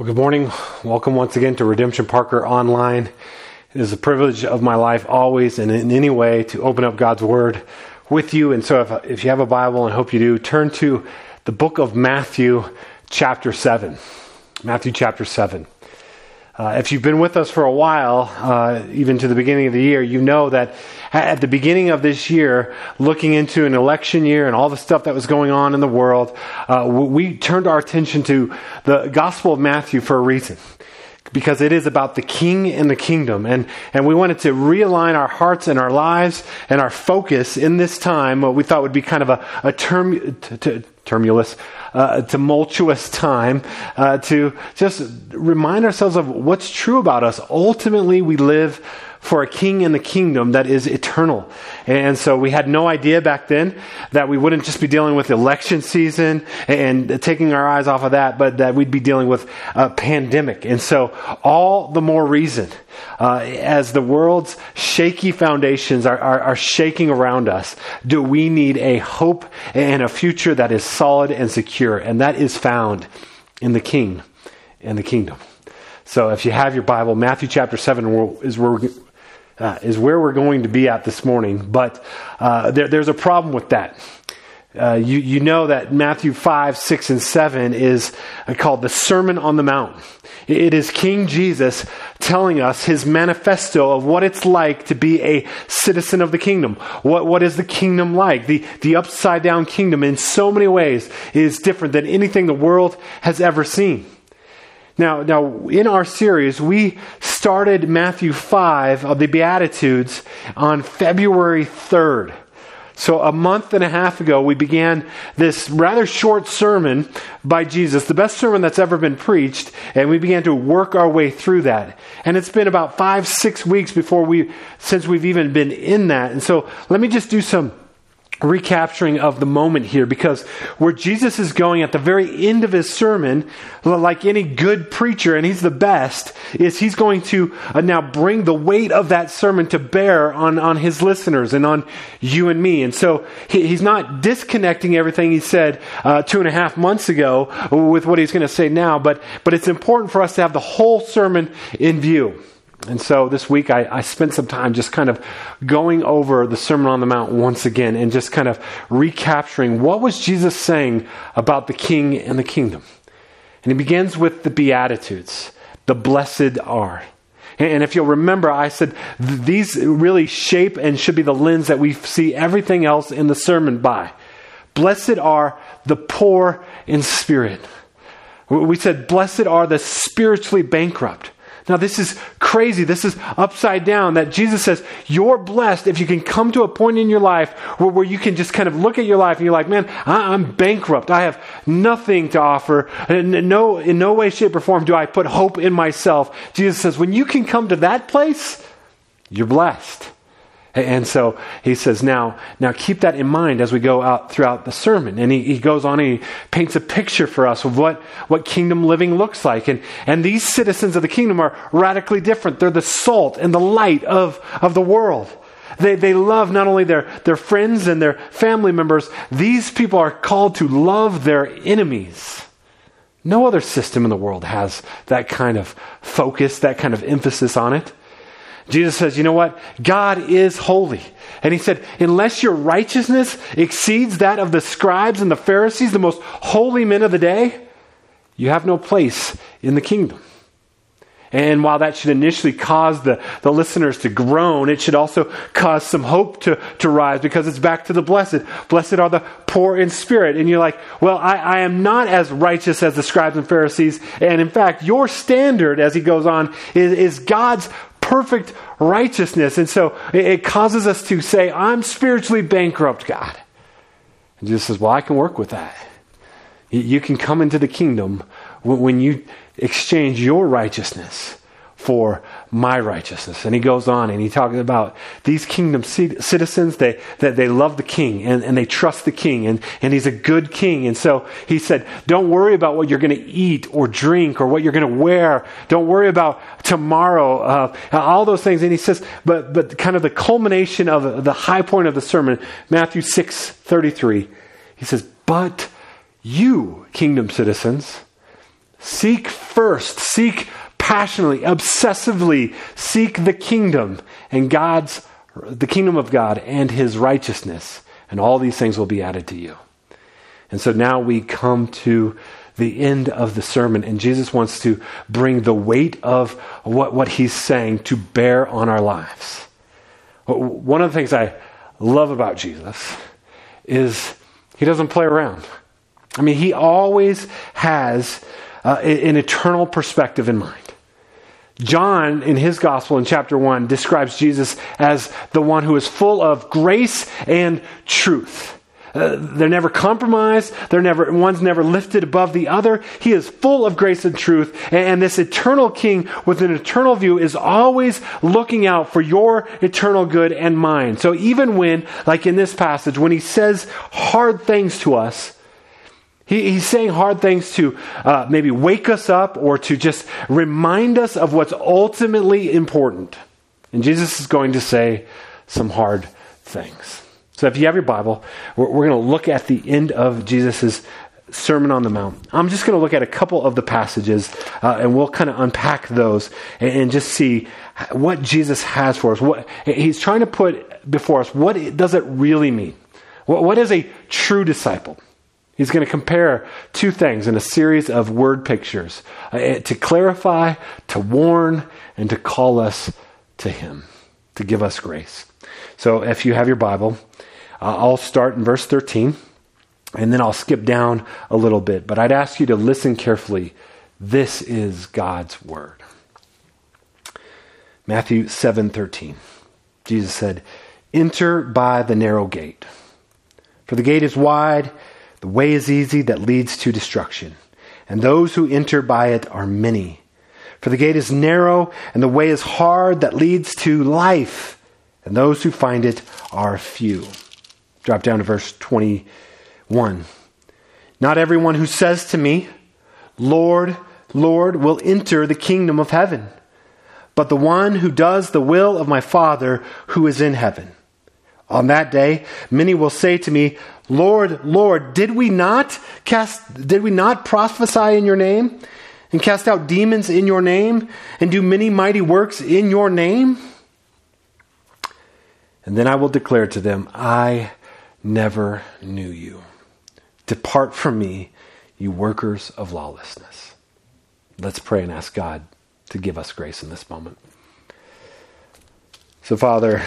Well, good morning. Welcome once again to Redemption Parker Online. It is a privilege of my life always and in any way to open up God's Word with you. And so if, if you have a Bible, and I hope you do, turn to the book of Matthew, chapter 7. Matthew, chapter 7. Uh, if you've been with us for a while, uh, even to the beginning of the year, you know that at the beginning of this year, looking into an election year and all the stuff that was going on in the world, uh, we turned our attention to the Gospel of Matthew for a reason. Because it is about the King and the kingdom. And, and we wanted to realign our hearts and our lives and our focus in this time, what we thought would be kind of a, a term, t- t- tumultuous, uh, tumultuous time uh, to just remind ourselves of what's true about us. Ultimately, we live for a king in the kingdom that is eternal. And so we had no idea back then that we wouldn't just be dealing with election season and taking our eyes off of that, but that we'd be dealing with a pandemic. And so all the more reason, uh, as the world's shaky foundations are, are, are shaking around us, do we need a hope and a future that is solid and secure. And that is found in the king and the kingdom. So if you have your Bible, Matthew chapter 7 is where uh, is where we're going to be at this morning. But uh, there, there's a problem with that. Uh, you, you know that Matthew 5, 6, and 7 is called the Sermon on the Mount. It is King Jesus telling us his manifesto of what it's like to be a citizen of the kingdom. What, what is the kingdom like? The, the upside down kingdom, in so many ways, is different than anything the world has ever seen. Now, now, in our series, we started Matthew 5 of the Beatitudes on February 3rd. So, a month and a half ago, we began this rather short sermon by Jesus, the best sermon that's ever been preached, and we began to work our way through that. And it's been about five, six weeks before we, since we've even been in that. And so, let me just do some recapturing of the moment here because where Jesus is going at the very end of his sermon, like any good preacher, and he's the best, is he's going to uh, now bring the weight of that sermon to bear on, on his listeners and on you and me. And so he, he's not disconnecting everything he said uh, two and a half months ago with what he's going to say now, but, but it's important for us to have the whole sermon in view. And so this week I, I, spent some time just kind of going over the Sermon on the Mount once again and just kind of recapturing what was Jesus saying about the king and the kingdom. And he begins with the Beatitudes. The blessed are. And if you'll remember, I said these really shape and should be the lens that we see everything else in the sermon by. Blessed are the poor in spirit. We said, blessed are the spiritually bankrupt. Now, this is crazy. This is upside down that Jesus says, You're blessed if you can come to a point in your life where, where you can just kind of look at your life and you're like, Man, I, am bankrupt. I have nothing to offer. In no, in no way, shape, or form do I put hope in myself. Jesus says, When you can come to that place, you're blessed. And so he says, now, now keep that in mind as we go out throughout the sermon. And he, he goes on and he paints a picture for us of what, what kingdom living looks like. And, and these citizens of the kingdom are radically different. They're the salt and the light of, of the world. They, they love not only their, their friends and their family members, these people are called to love their enemies. No other system in the world has that kind of focus, that kind of emphasis on it. Jesus says, you know what? God is holy. And he said, unless your righteousness exceeds that of the scribes and the Pharisees, the most holy men of the day, you have no place in the kingdom. And while that should initially cause the, the listeners to groan, it should also cause some hope to, to rise because it's back to the blessed. Blessed are the poor in spirit. And you're like, well, I, I am not as righteous as the scribes and Pharisees. And in fact, your standard, as he goes on, is, is God's perfect righteousness. And so it causes us to say, I'm spiritually bankrupt, God. And Jesus says, Well, I can work with that. You can come into the kingdom when you exchange your righteousness for my righteousness. And he goes on and he talks about these kingdom citizens, they, that they love the king and, and they trust the king and, and he's a good king. And so he said, don't worry about what you're going to eat or drink or what you're going to wear. Don't worry about tomorrow, uh, all those things. And he says, but, but kind of the culmination of the high point of the sermon, Matthew 6, 33, he says, but you, kingdom citizens, Seek first, seek passionately, obsessively, seek the kingdom and God's the kingdom of God and his righteousness, and all these things will be added to you. And so now we come to the end of the sermon, and Jesus wants to bring the weight of what, what he's saying to bear on our lives. One of the things I love about Jesus is he doesn't play around. I mean, he always has uh, an eternal perspective in mind. John, in his gospel in chapter 1, describes Jesus as the one who is full of grace and truth. Uh, they're never compromised. They're never, one's never lifted above the other. He is full of grace and truth. And, and this eternal king with an eternal view is always looking out for your eternal good and mine. So even when, like in this passage, when he says hard things to us, he, he's saying hard things to uh, maybe wake us up or to just remind us of what's ultimately important. And Jesus is going to say some hard things. So if you have your Bible, we're, we're going to look at the end of Jesus' Sermon on the Mount. I'm just going to look at a couple of the passages uh, and we'll kind of unpack those and, and, just see what Jesus has for us. What He's trying to put before us, what does it really mean? what, what is a true disciple? He's going to compare two things in a series of word pictures uh, to clarify, to warn, and to call us to Him, to give us grace. So if you have your Bible, uh, I'll start in verse 13 and then I'll skip down a little bit, but I'd ask you to listen carefully. This is God's word. Matthew 7:13. Jesus said, "Enter by the narrow gate. For the gate is wide, the way is easy that leads to destruction, and those who enter by it are many. For the gate is narrow and the way is hard that leads to life, and those who find it are few." Drop down to verse 21. Not everyone who says to me, Lord, Lord, will enter the kingdom of heaven, but the one who does the will of my Father who is in heaven. On that day, many will say to me, Lord, Lord, did we not cast, did we not prophesy in your name and cast out demons in your name and do many mighty works in your name? And then I will declare to them, I never knew you. Depart from me, you workers of lawlessness. Let's pray and ask God to give us grace in this moment. So, Father,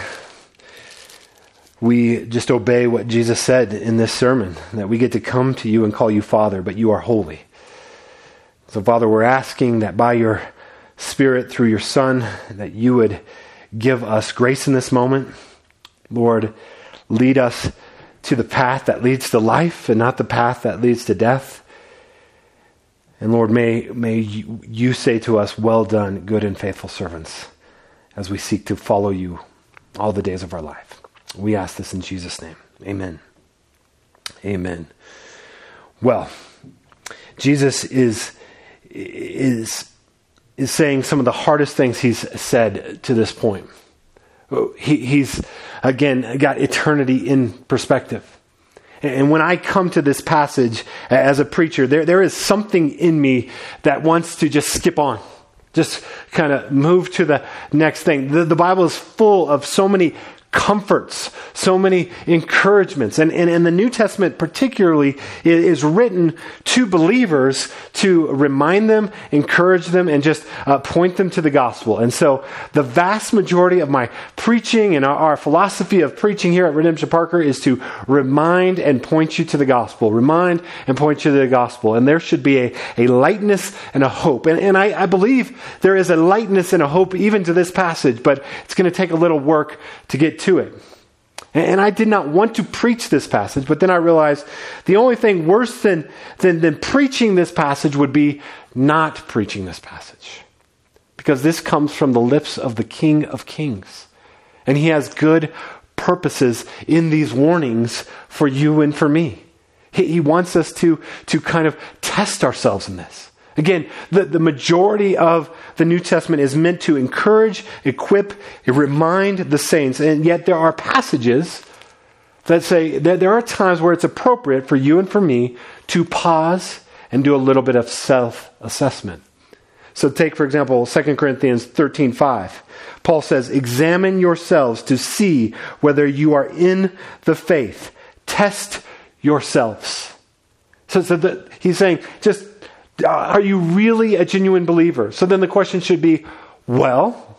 we just obey what Jesus said in this sermon that we get to come to you and call you Father, but you are holy. So, Father, we're asking that by your Spirit, through your Son, that you would give us grace in this moment. Lord, lead us to the path that leads to life and not the path that leads to death. And Lord, may, may you, you say to us, Well done, good and faithful servants, as we seek to follow you all the days of our life. We ask this in Jesus' name. Amen. Amen. Well, Jesus is, is, is saying some of the hardest things he's said to this point. He, he's, again, got eternity in perspective. And when I come to this passage as a preacher, there, there is something in me that wants to just skip on, just kind of move to the next thing. The, the Bible is full of so many comforts, so many encouragements. And, and, and the New Testament, particularly, is written to believers to remind them, encourage them, and just uh, point them to the gospel. And so, the vast majority of my preaching and our, our philosophy of preaching here at Redemption Parker is to remind and point you to the gospel. Remind and point you to the gospel. And there should be a, a lightness and a hope. And, and I, I believe there is a lightness and a hope even to this passage, but it's going to take a little work to get to it. And I did not want to preach this passage, but then I realized the only thing worse than, than, than preaching this passage would be not preaching this passage. Because this comes from the lips of the King of Kings. And he has good purposes in these warnings for you and for me. He, he wants us to, to kind of test ourselves in this. Again, the, the majority of the New Testament is meant to encourage, equip, remind the saints. And yet there are passages that say that there are times where it's appropriate for you and for me to pause and do a little bit of self assessment. So take, for example, 2 Corinthians 13 5. Paul says, Examine yourselves to see whether you are in the faith. Test yourselves. So, so that he's saying, just Uh, are you really a genuine believer? So then the question should be, well,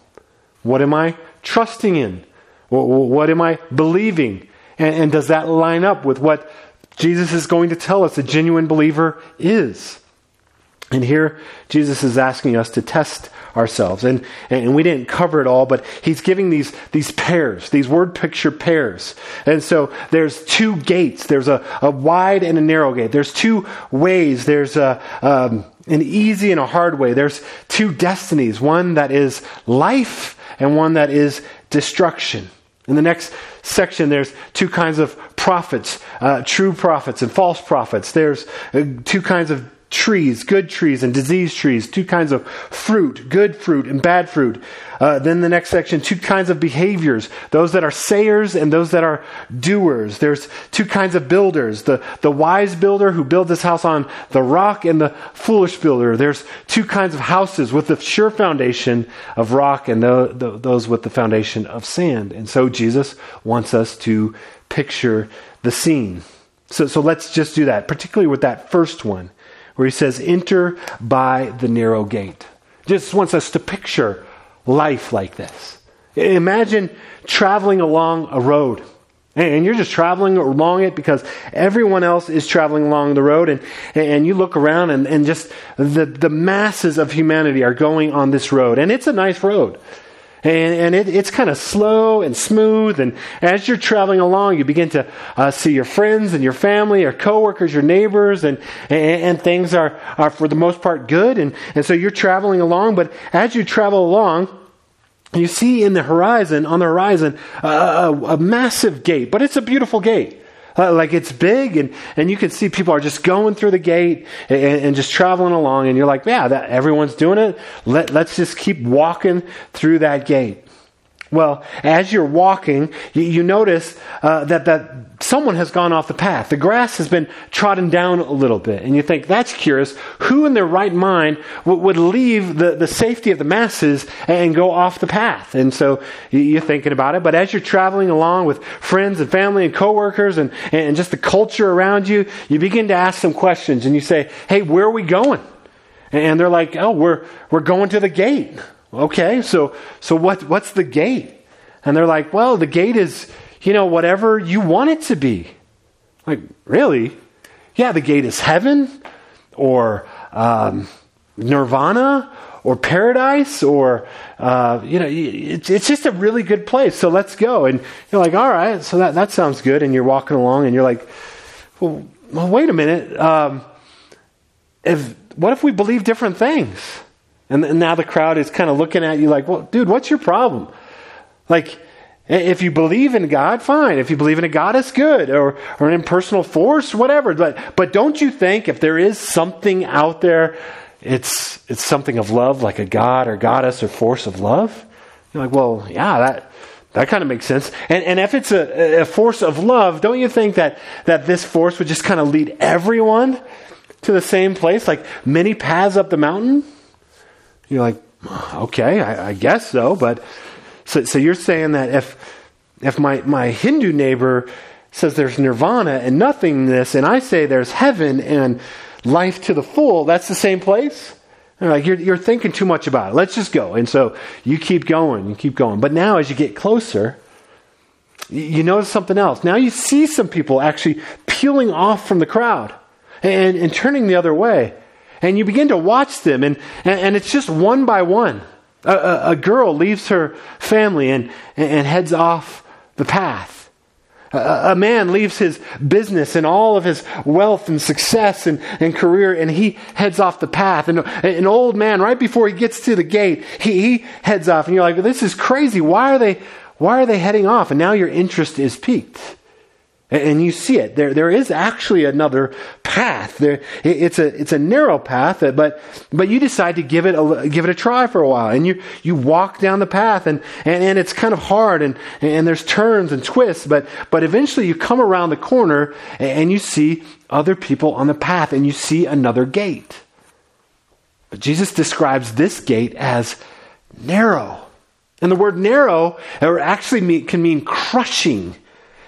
what am I trusting in? What, what am I believing? And, and does that line up with what Jesus is going to tell us a genuine believer is? And here, Jesus is asking us to test ourselves. And, and we didn't cover it all, but he's giving these, these pairs, these word picture pairs. And so there's two gates. There's a, a wide and a narrow gate. There's two ways. There's a, um, an easy and a hard way. There's two destinies, one that is life and one that is destruction. In the next section, there's two kinds of prophets, uh, true prophets and false prophets. There's uh, two kinds of trees, good trees and diseased trees, two kinds of fruit, good fruit and bad fruit. Uh, then the next section, two kinds of behaviors, those that are sayers and those that are doers. There's two kinds of builders, the, the wise builder who builds his house on the rock and the foolish builder. There's two kinds of houses with the sure foundation of rock and the, the, those with the foundation of sand. And so Jesus wants us to picture the scene. So, so let's just do that, particularly with that first one where he says, Enter by the narrow gate. Just wants us to picture life like this. Imagine traveling along a road. And you're just traveling along it because everyone else is traveling along the road. And, and you look around and, and just the, the masses of humanity are going on this road. And it's a nice road. And, and it, it's kind of slow and smooth. And as you're traveling along, you begin to uh, see your friends and your family, your coworkers, your neighbors, and, and, and, things are, are for the most part good. And, and so you're traveling along. But as you travel along, you see in the horizon, on the horizon, a, a massive gate. But it's a beautiful gate. Uh, like it's big, and, and you can see people are just going through the gate and, and just traveling along, and you're like, yeah, that, everyone's doing it. Let, let's just keep walking through that gate. Well, as you're walking, you, you notice uh, that, that someone has gone off the path. The grass has been trodden down a little bit. And you think, that's curious. Who in their right mind would, would leave the, the safety of the masses and go off the path? And so you're thinking about it. But as you're traveling along with friends and family and coworkers and, and just the culture around you, you begin to ask some questions and you say, hey, where are we going? And they're like, oh, we're, we're going to the gate. Okay, so, so what, what's the gate? And they're like, well, the gate is, you know, whatever you want it to be. Like, really? Yeah, the gate is heaven or um, nirvana or paradise or, uh, you know, it's, it's just a really good place. So let's go. And you're like, all right, so that, that sounds good. And you're walking along and you're like, well, well wait a minute. Um, if, what if we believe different things? And, and now the crowd is kind of looking at you like, well, dude, what's your problem? Like, if you believe in God, fine. If you believe in a God, it's good. Or, or an impersonal force, whatever. But, but don't you think if there is something out there, it's, it's something of love, like a God or goddess or force of love? You're like, well, yeah, that, that kind of makes sense. And, and if it's a, a force of love, don't you think that, that this force would just kind of lead everyone to the same place, like many paths up the mountain? You're like, okay, I, I guess so. But so, so you're saying that if if my, my Hindu neighbor says there's nirvana and nothingness, and I say there's heaven and life to the full, that's the same place? like, you're, you're thinking too much about it. Let's just go. And so you keep going, you keep going. But now, as you get closer, you notice something else. Now you see some people actually peeling off from the crowd and, and turning the other way. And you begin to watch them, and, and, and it's just one by one. A, a, a, girl leaves her family and, and heads off the path. A, a, man leaves his business and all of his wealth and success and, and career, and he heads off the path. And an old man, right before he gets to the gate, he, he heads off. And you're like, this is crazy. Why are they, why are they heading off? And now your interest is piqued. And you see it. There, there is actually another path. There, it's a, it's a narrow path, uh, but, but you decide to give it a, give it a try for a while. And you, you walk down the path and, and, and it's kind of hard and, and there's turns and twists, but, but eventually you come around the corner and you see other people on the path and you see another gate. But Jesus describes this gate as narrow. And the word narrow actually can mean crushing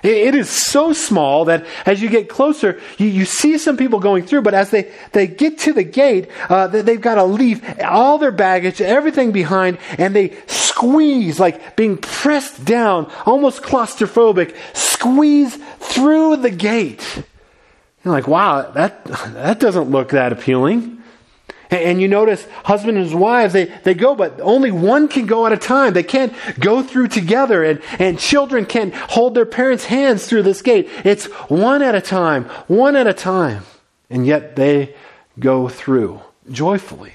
it is so small that as you get closer, you, you, see some people going through, but as they, they get to the gate, uh, they've got to leave all their baggage, everything behind, and they squeeze, like being pressed down, almost claustrophobic, squeeze through the gate. You're like, wow, that, that doesn't look that appealing. And you notice husband and wives, they, they go, but only one can go at a time. They can't go through together, and, and children can't hold their parents' hands through this gate. It's one at a time, one at a time. And yet they go through joyfully.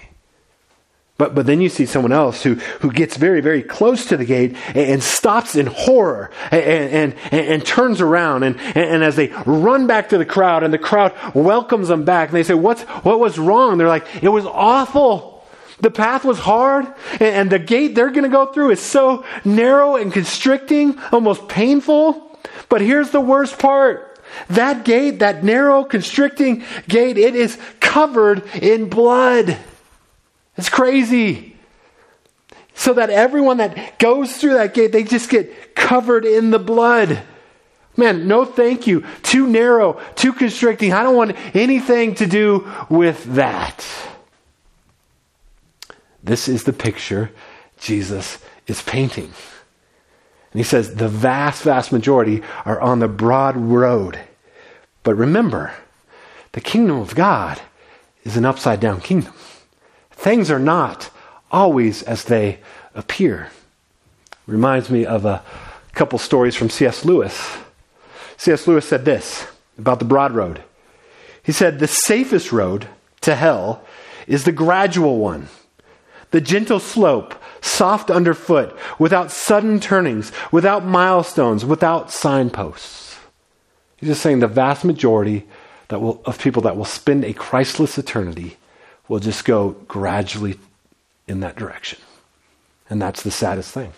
But, but then you see someone else who, who gets very, very close to the gate and, and stops in horror and, and, and, turns around. And, and, as they run back to the crowd, and the crowd welcomes them back, and they say, What's, What was wrong? They're like, It was awful. The path was hard, and the gate they're going to go through is so narrow and constricting, almost painful. But here's the worst part. That gate, that narrow, constricting gate, it is covered in blood. It's crazy. So that everyone that goes through that gate, they just get covered in the blood. Man, no thank you. Too narrow, too constricting. I don't want anything to do with that. This is the picture Jesus is painting. And he says the vast, vast majority are on the broad road. But remember, the kingdom of God is an upside down kingdom. Things are not always as they appear. Reminds me of a couple stories from C.S. Lewis. C.S. Lewis said this about the broad road. He said, The safest road to hell is the gradual one, the gentle slope, soft underfoot, without sudden turnings, without milestones, without signposts. He's just saying the vast majority that will, of people that will spend a Christless eternity will just go gradually in that direction. And that's the saddest thing.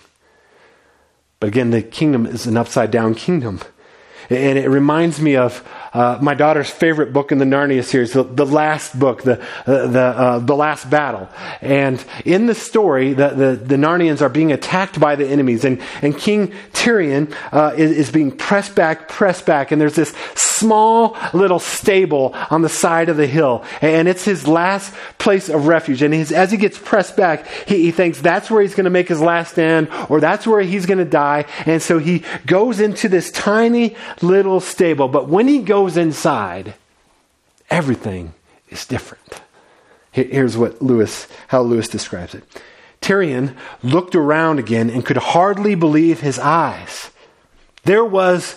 But again, the kingdom is an upside down kingdom. And it reminds me of uh, my daughter's favorite book in the Narnia series, the, the last book, the, the, uh, the last battle. And in the story, the, the, the, Narnians are being attacked by the enemies, and, and King Tirian uh, is, is being pressed back, pressed back, and there's this small little stable on the side of the hill, and it's his last place of refuge. And as he gets pressed back, he, he thinks that's where he's going to make his last stand, or that's where he's going to die. And so he goes into this tiny little stable. But when he goes goes inside, everything is different. Here's what Lewis, how Lewis describes it. Tirian looked around again and could hardly believe his eyes. There was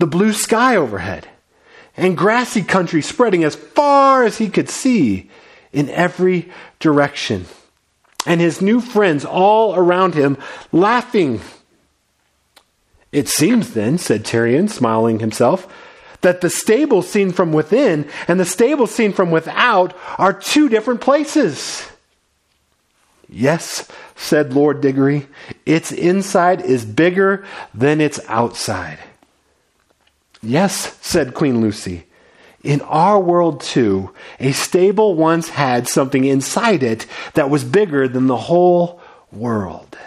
the blue sky overhead and grassy country spreading as far as he could see in every direction. And his new friends all around him laughing. It seems then, said Tirian, smiling himself, that the stable seen from within and the stable seen from without are two different places. Yes, said Lord Digory, its inside is bigger than its outside. Yes, said Queen Lucy. In our world, too, a stable once had something inside it that was bigger than the whole world.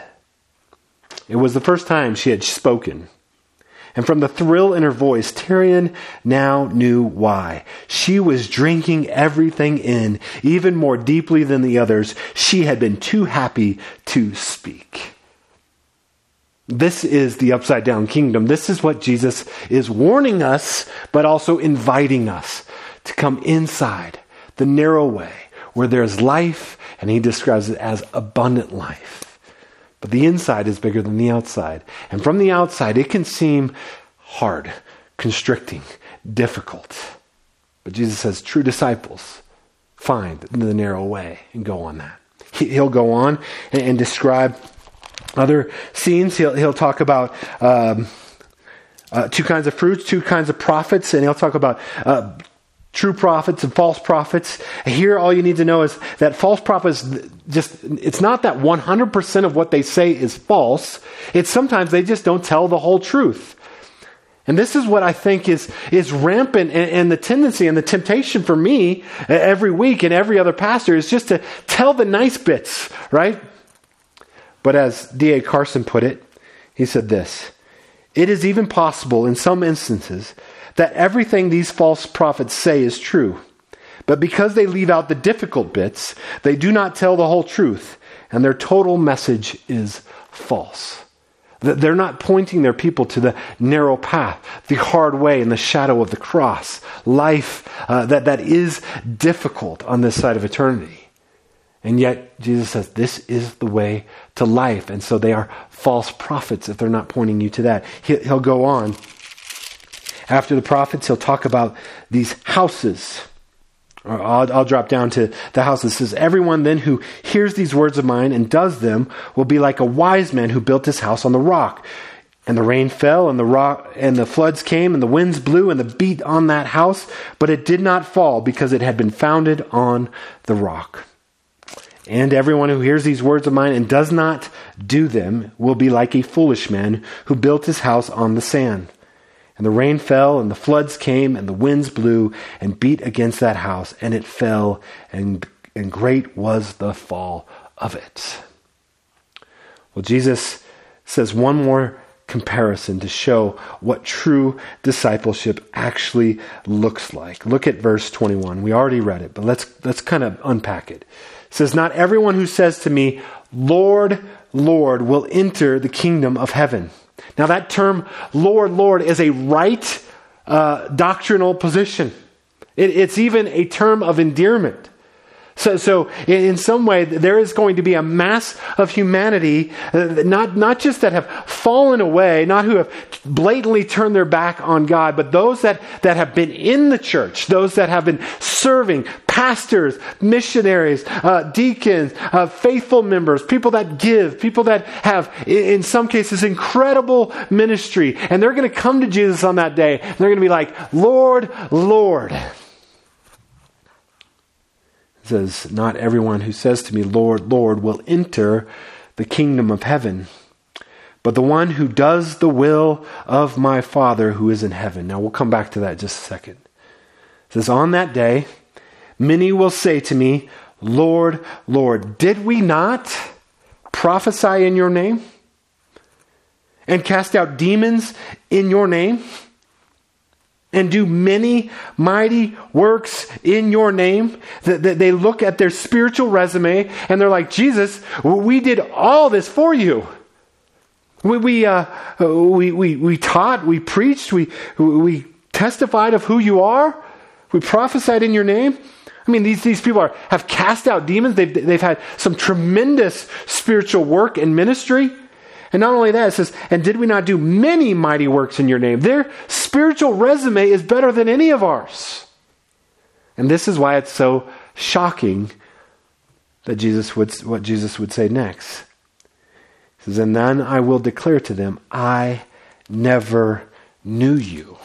It was the first time she had spoken. And from the thrill in her voice, Tirian now knew why. She was drinking everything in, even more deeply than the others. She had been too happy to speak. This is the upside down kingdom. This is what Jesus is warning us, but also inviting us to come inside the narrow way where there's life, and he describes it as abundant life. But the inside is bigger than the outside. And from the outside, it can seem hard, constricting, difficult. But Jesus says, true disciples find the narrow way and go on that. He'll go on and, describe other scenes. He'll, he'll talk about um, uh, two kinds of fruits, two kinds of prophets, and he'll talk about uh, true prophets and false prophets. Here, all you need to know is that false prophets just, it's not that 100% of what they say is false. It's sometimes they just don't tell the whole truth. And this is what I think is, is rampant and, and, the tendency and the temptation for me uh, every week and every other pastor is just to tell the nice bits, right? But as D.A. Carson put it, he said this It is even possible in some instances that everything these false prophets say is true. But because they leave out the difficult bits, they do not tell the whole truth, and their total message is false. That they're not pointing their people to the narrow path, the hard way, and the shadow of the cross, life uh, that, that is difficult on this side of eternity. And yet, Jesus says this is the way to life. And so they are false prophets if they're not pointing you to that. He'll go on. After the prophets, he'll talk about these houses. I'll, I'll, drop down to the house. It says, Everyone then who hears these words of mine and does them will be like a wise man who built his house on the rock. And the rain fell, and the rock, and the floods came, and the winds blew, and the beat on that house, but it did not fall because it had been founded on the rock. And everyone who hears these words of mine and does not do them will be like a foolish man who built his house on the sand. And the rain fell, and the floods came, and the winds blew and beat against that house, and it fell, and, and great was the fall of it. Well, Jesus says one more comparison to show what true discipleship actually looks like. Look at verse 21. We already read it, but let's, let's kind of unpack it. It says, Not everyone who says to me, Lord, Lord, will enter the kingdom of heaven now, that term, Lord, Lord, is a right uh, doctrinal position. It, it's even a term of endearment. So, so in some way, there is going to be a mass of humanity, uh, not, not just that have fallen away, not who have blatantly turned their back on God, but those that, that have been in the church, those that have been serving, pastors, missionaries, uh, deacons, uh, faithful members, people that give, people that have, in some cases, incredible ministry. And they're going to come to Jesus on that day, and they're going to be like, Lord, Lord says, Not everyone who says to me, Lord, Lord, will enter the kingdom of heaven, but the one who does the will of my Father who is in heaven. Now we'll come back to that just a second. It says, On that day, many will say to me, Lord, Lord, did we not prophesy in your name? And cast out demons in your name? And do many mighty works in your name. That they look at their spiritual resume and they're like, Jesus, we did all this for you. We, we, uh, we, we, we taught, we preached, we, we testified of who you are, we prophesied in your name. I mean, these, these people are, have cast out demons. They've, they've had some tremendous spiritual work and ministry. And not only that, it says, and did we not do many mighty works in your name? Their spiritual resume is better than any of ours. And this is why it's so shocking that Jesus would, what Jesus would say next. He says, and then I will declare to them, I never knew you.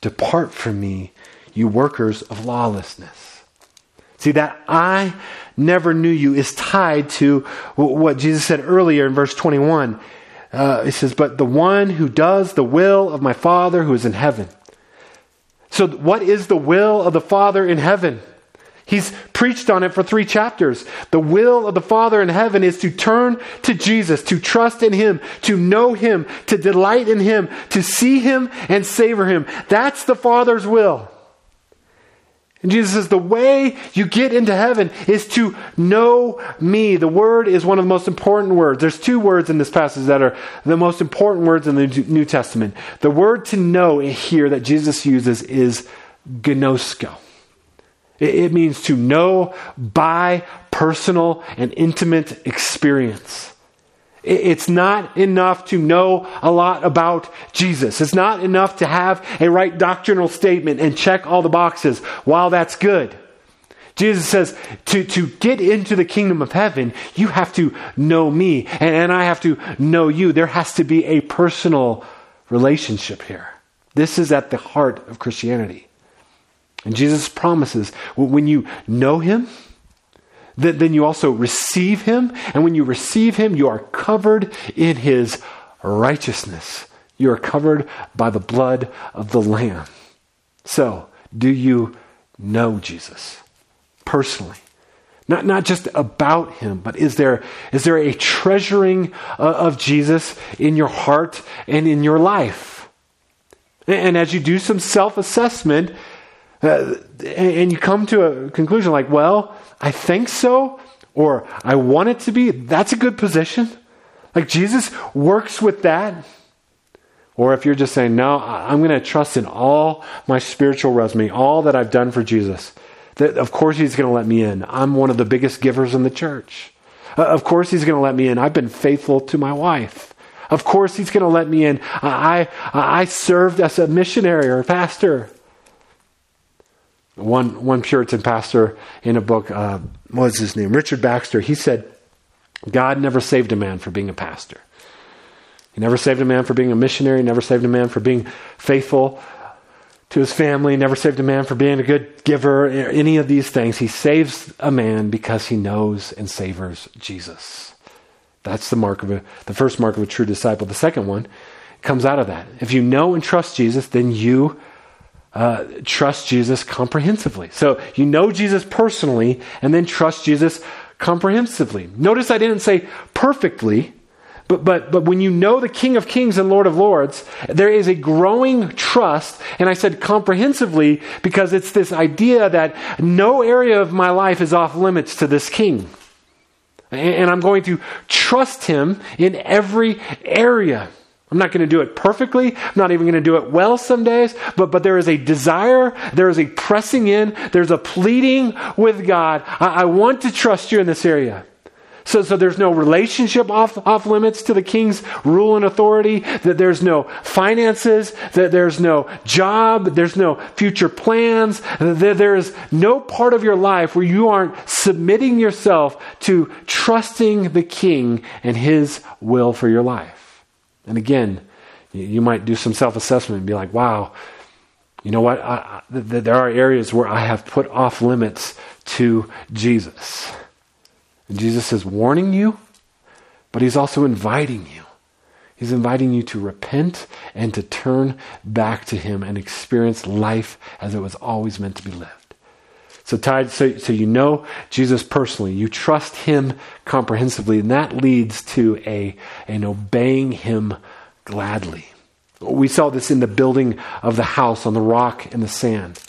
Depart from me, you workers of lawlessness. See, that I never knew you is tied to what Jesus said earlier in verse 21. Uh, it says, But the one who does the will of my Father who is in heaven. So, what is the will of the Father in heaven? He's preached on it for three chapters. The will of the Father in heaven is to turn to Jesus, to trust in Him, to know Him, to delight in Him, to see Him and savor Him. That's the Father's will. And Jesus says, the way you get into heaven is to know me. The word is one of the most important words. There's two words in this passage that are the most important words in the New Testament. The word to know here that Jesus uses is gnosko. It means to know by personal and intimate experience. It's not enough to know a lot about Jesus. It's not enough to have a right doctrinal statement and check all the boxes. While that's good, Jesus says to, to get into the kingdom of heaven, you have to know me and, and I have to know you. There has to be a personal relationship here. This is at the heart of Christianity. And Jesus promises when you know him, then you also receive him. And when you receive him, you are covered in his righteousness. You are covered by the blood of the Lamb. So, do you know Jesus personally? Not, not just about him, but is there, is there a treasuring uh, of Jesus in your heart and in your life? And as you do some self assessment, uh, and you come to a conclusion like, well, I think so, or I want it to be, that's a good position. Like Jesus works with that. Or if you're just saying, no, I'm going to trust in all my spiritual resume, all that I've done for Jesus, that of course he's going to let me in. I'm one of the biggest givers in the church. Uh, of course he's going to let me in. I've been faithful to my wife. Of course he's going to let me in. I, I, I served as a missionary or a pastor. One, one Puritan pastor in a book, uh, what was his name? Richard Baxter, he said, God never saved a man for being a pastor. He never saved a man for being a missionary, never saved a man for being faithful to his family, never saved a man for being a good giver, any of these things. He saves a man because he knows and savors Jesus. That's the mark of a, the first mark of a true disciple. The second one comes out of that. If you know and trust Jesus, then you uh, trust Jesus comprehensively. So you know Jesus personally and then trust Jesus comprehensively. Notice I didn't say perfectly, but, but, but when you know the King of Kings and Lord of Lords, there is a growing trust, and I said comprehensively because it's this idea that no area of my life is off limits to this King. And I'm going to trust him in every area. I'm not going to do it perfectly. I'm not even going to do it well some days, but, but there is a desire, there is a pressing in, there's a pleading with God. I, I want to trust you in this area. So, so there's no relationship off, off limits to the king's rule and authority, that there's no finances, that there's no job, there's no future plans, that there is no part of your life where you aren't submitting yourself to trusting the king and his will for your life. And again, you might do some self assessment and be like, wow, you know what? I, I, there are areas where I have put off limits to Jesus. And Jesus is warning you, but he's also inviting you. He's inviting you to repent and to turn back to him and experience life as it was always meant to be lived. So, tied, so, so you know Jesus personally, you trust him comprehensively, and that leads to a, an obeying him gladly. We saw this in the building of the house on the rock and the sand.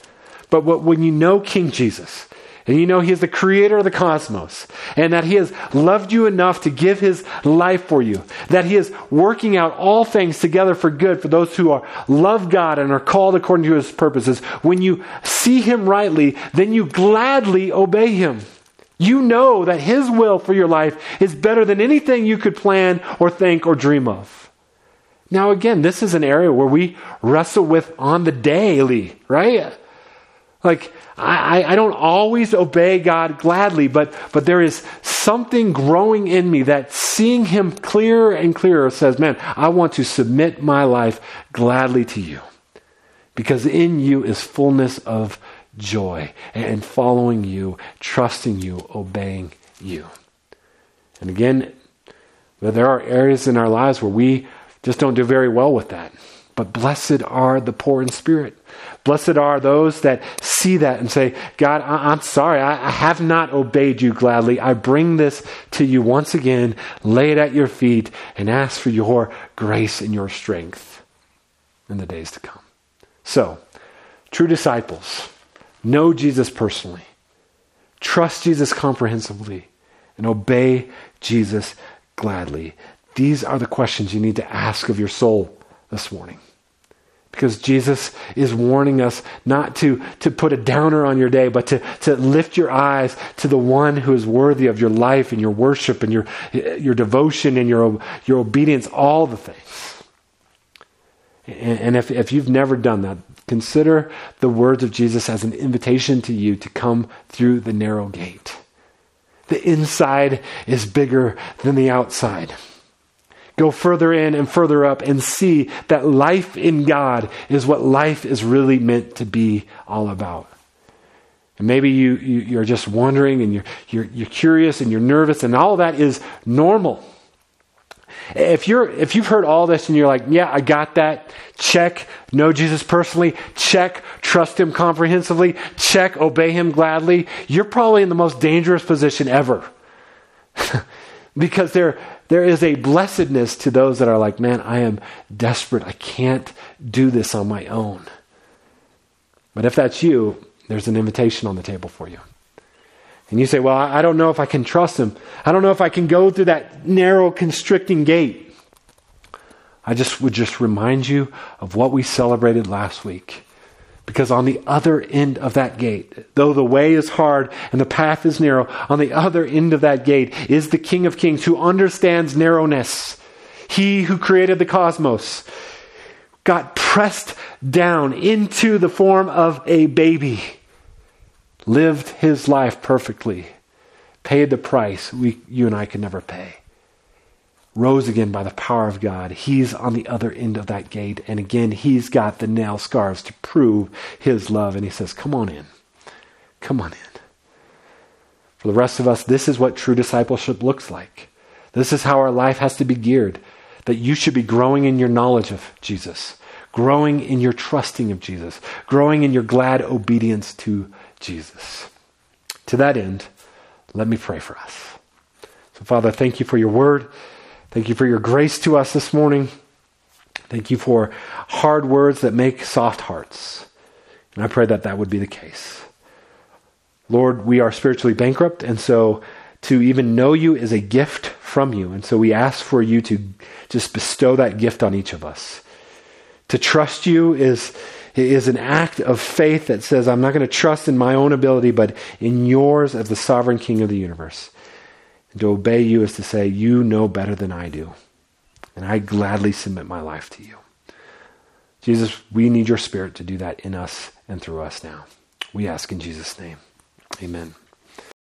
But what, when you know King Jesus, and you know He is the creator of the cosmos, and that He has loved you enough to give His life for you, that He is working out all things together for good for those who are love God and are called according to His purposes. When you see Him rightly, then you gladly obey Him. You know that His will for your life is better than anything you could plan or think or dream of. Now, again, this is an area where we wrestle with on the daily, right? Like, I, I don't always obey God gladly, but, but there is something growing in me that seeing Him clearer and clearer says, man, I want to submit my life gladly to you. Because in you is fullness of joy and following you, trusting you, obeying you. And again, there are areas in our lives where we just don't do very well with that. But blessed are the poor in spirit. Blessed are those that see that and say, God, I- am sorry. I-, I have not obeyed you gladly. I bring this to you once again, lay it at your feet, and ask for your grace and your strength in the days to come. So, true disciples, know Jesus personally, trust Jesus comprehensively, and obey Jesus gladly. These are the questions you need to ask of your soul this morning. Because Jesus is warning us not to, to put a downer on your day, but to, to lift your eyes to the one who is worthy of your life and your worship and your, your devotion and your, your obedience, all the things. And, and if, if you've never done that, consider the words of Jesus as an invitation to you to come through the narrow gate. The inside is bigger than the outside. Go further in and further up and see that life in God is what life is really meant to be all about. And maybe you, you, are just wondering and you're, you're, you're curious and you're nervous, and all that is normal. If, you're, if you've heard all this and you're like, yeah, I got that, check, know Jesus personally, check, trust him comprehensively, check, obey him gladly, you're probably in the most dangerous position ever. because there, there is a blessedness to those that are like, man, I am desperate. I can't do this on my own. But if that's you, there's an invitation on the table for you. And you say, Well, I don't know if I can trust him. I don't know if I can go through that narrow, constricting gate. I just would just remind you of what we celebrated last week. Because on the other end of that gate, though the way is hard and the path is narrow, on the other end of that gate is the King of Kings who understands narrowness. He who created the cosmos got pressed down into the form of a baby lived his life perfectly, paid the price we, you and I could never pay, rose again by the power of God. He's on the other end of that gate. And again, he's got the nail scars to prove his love. And he says, Come on in. Come on in. For the rest of us, this is what true discipleship looks like. This is how our life has to be geared. That you should be growing in your knowledge of Jesus, growing in your trusting of Jesus, growing in your glad obedience to Jesus. To that end, let me pray for us. So, Father, thank you for your word. Thank you for your grace to us this morning. Thank you for hard words that make soft hearts. And I pray that that would be the case. Lord, we are spiritually bankrupt, and so to even know you is a gift from you. And so we ask for you to just bestow that gift on each of us. To trust you is is an act of faith that says, I'm not going to trust in my own ability, but in yours as the sovereign king of the universe. And to obey you is to say, You know better than I do. And I gladly submit my life to you. Jesus, we need your spirit to do that in us and through us now. We ask in Jesus' name. Amen.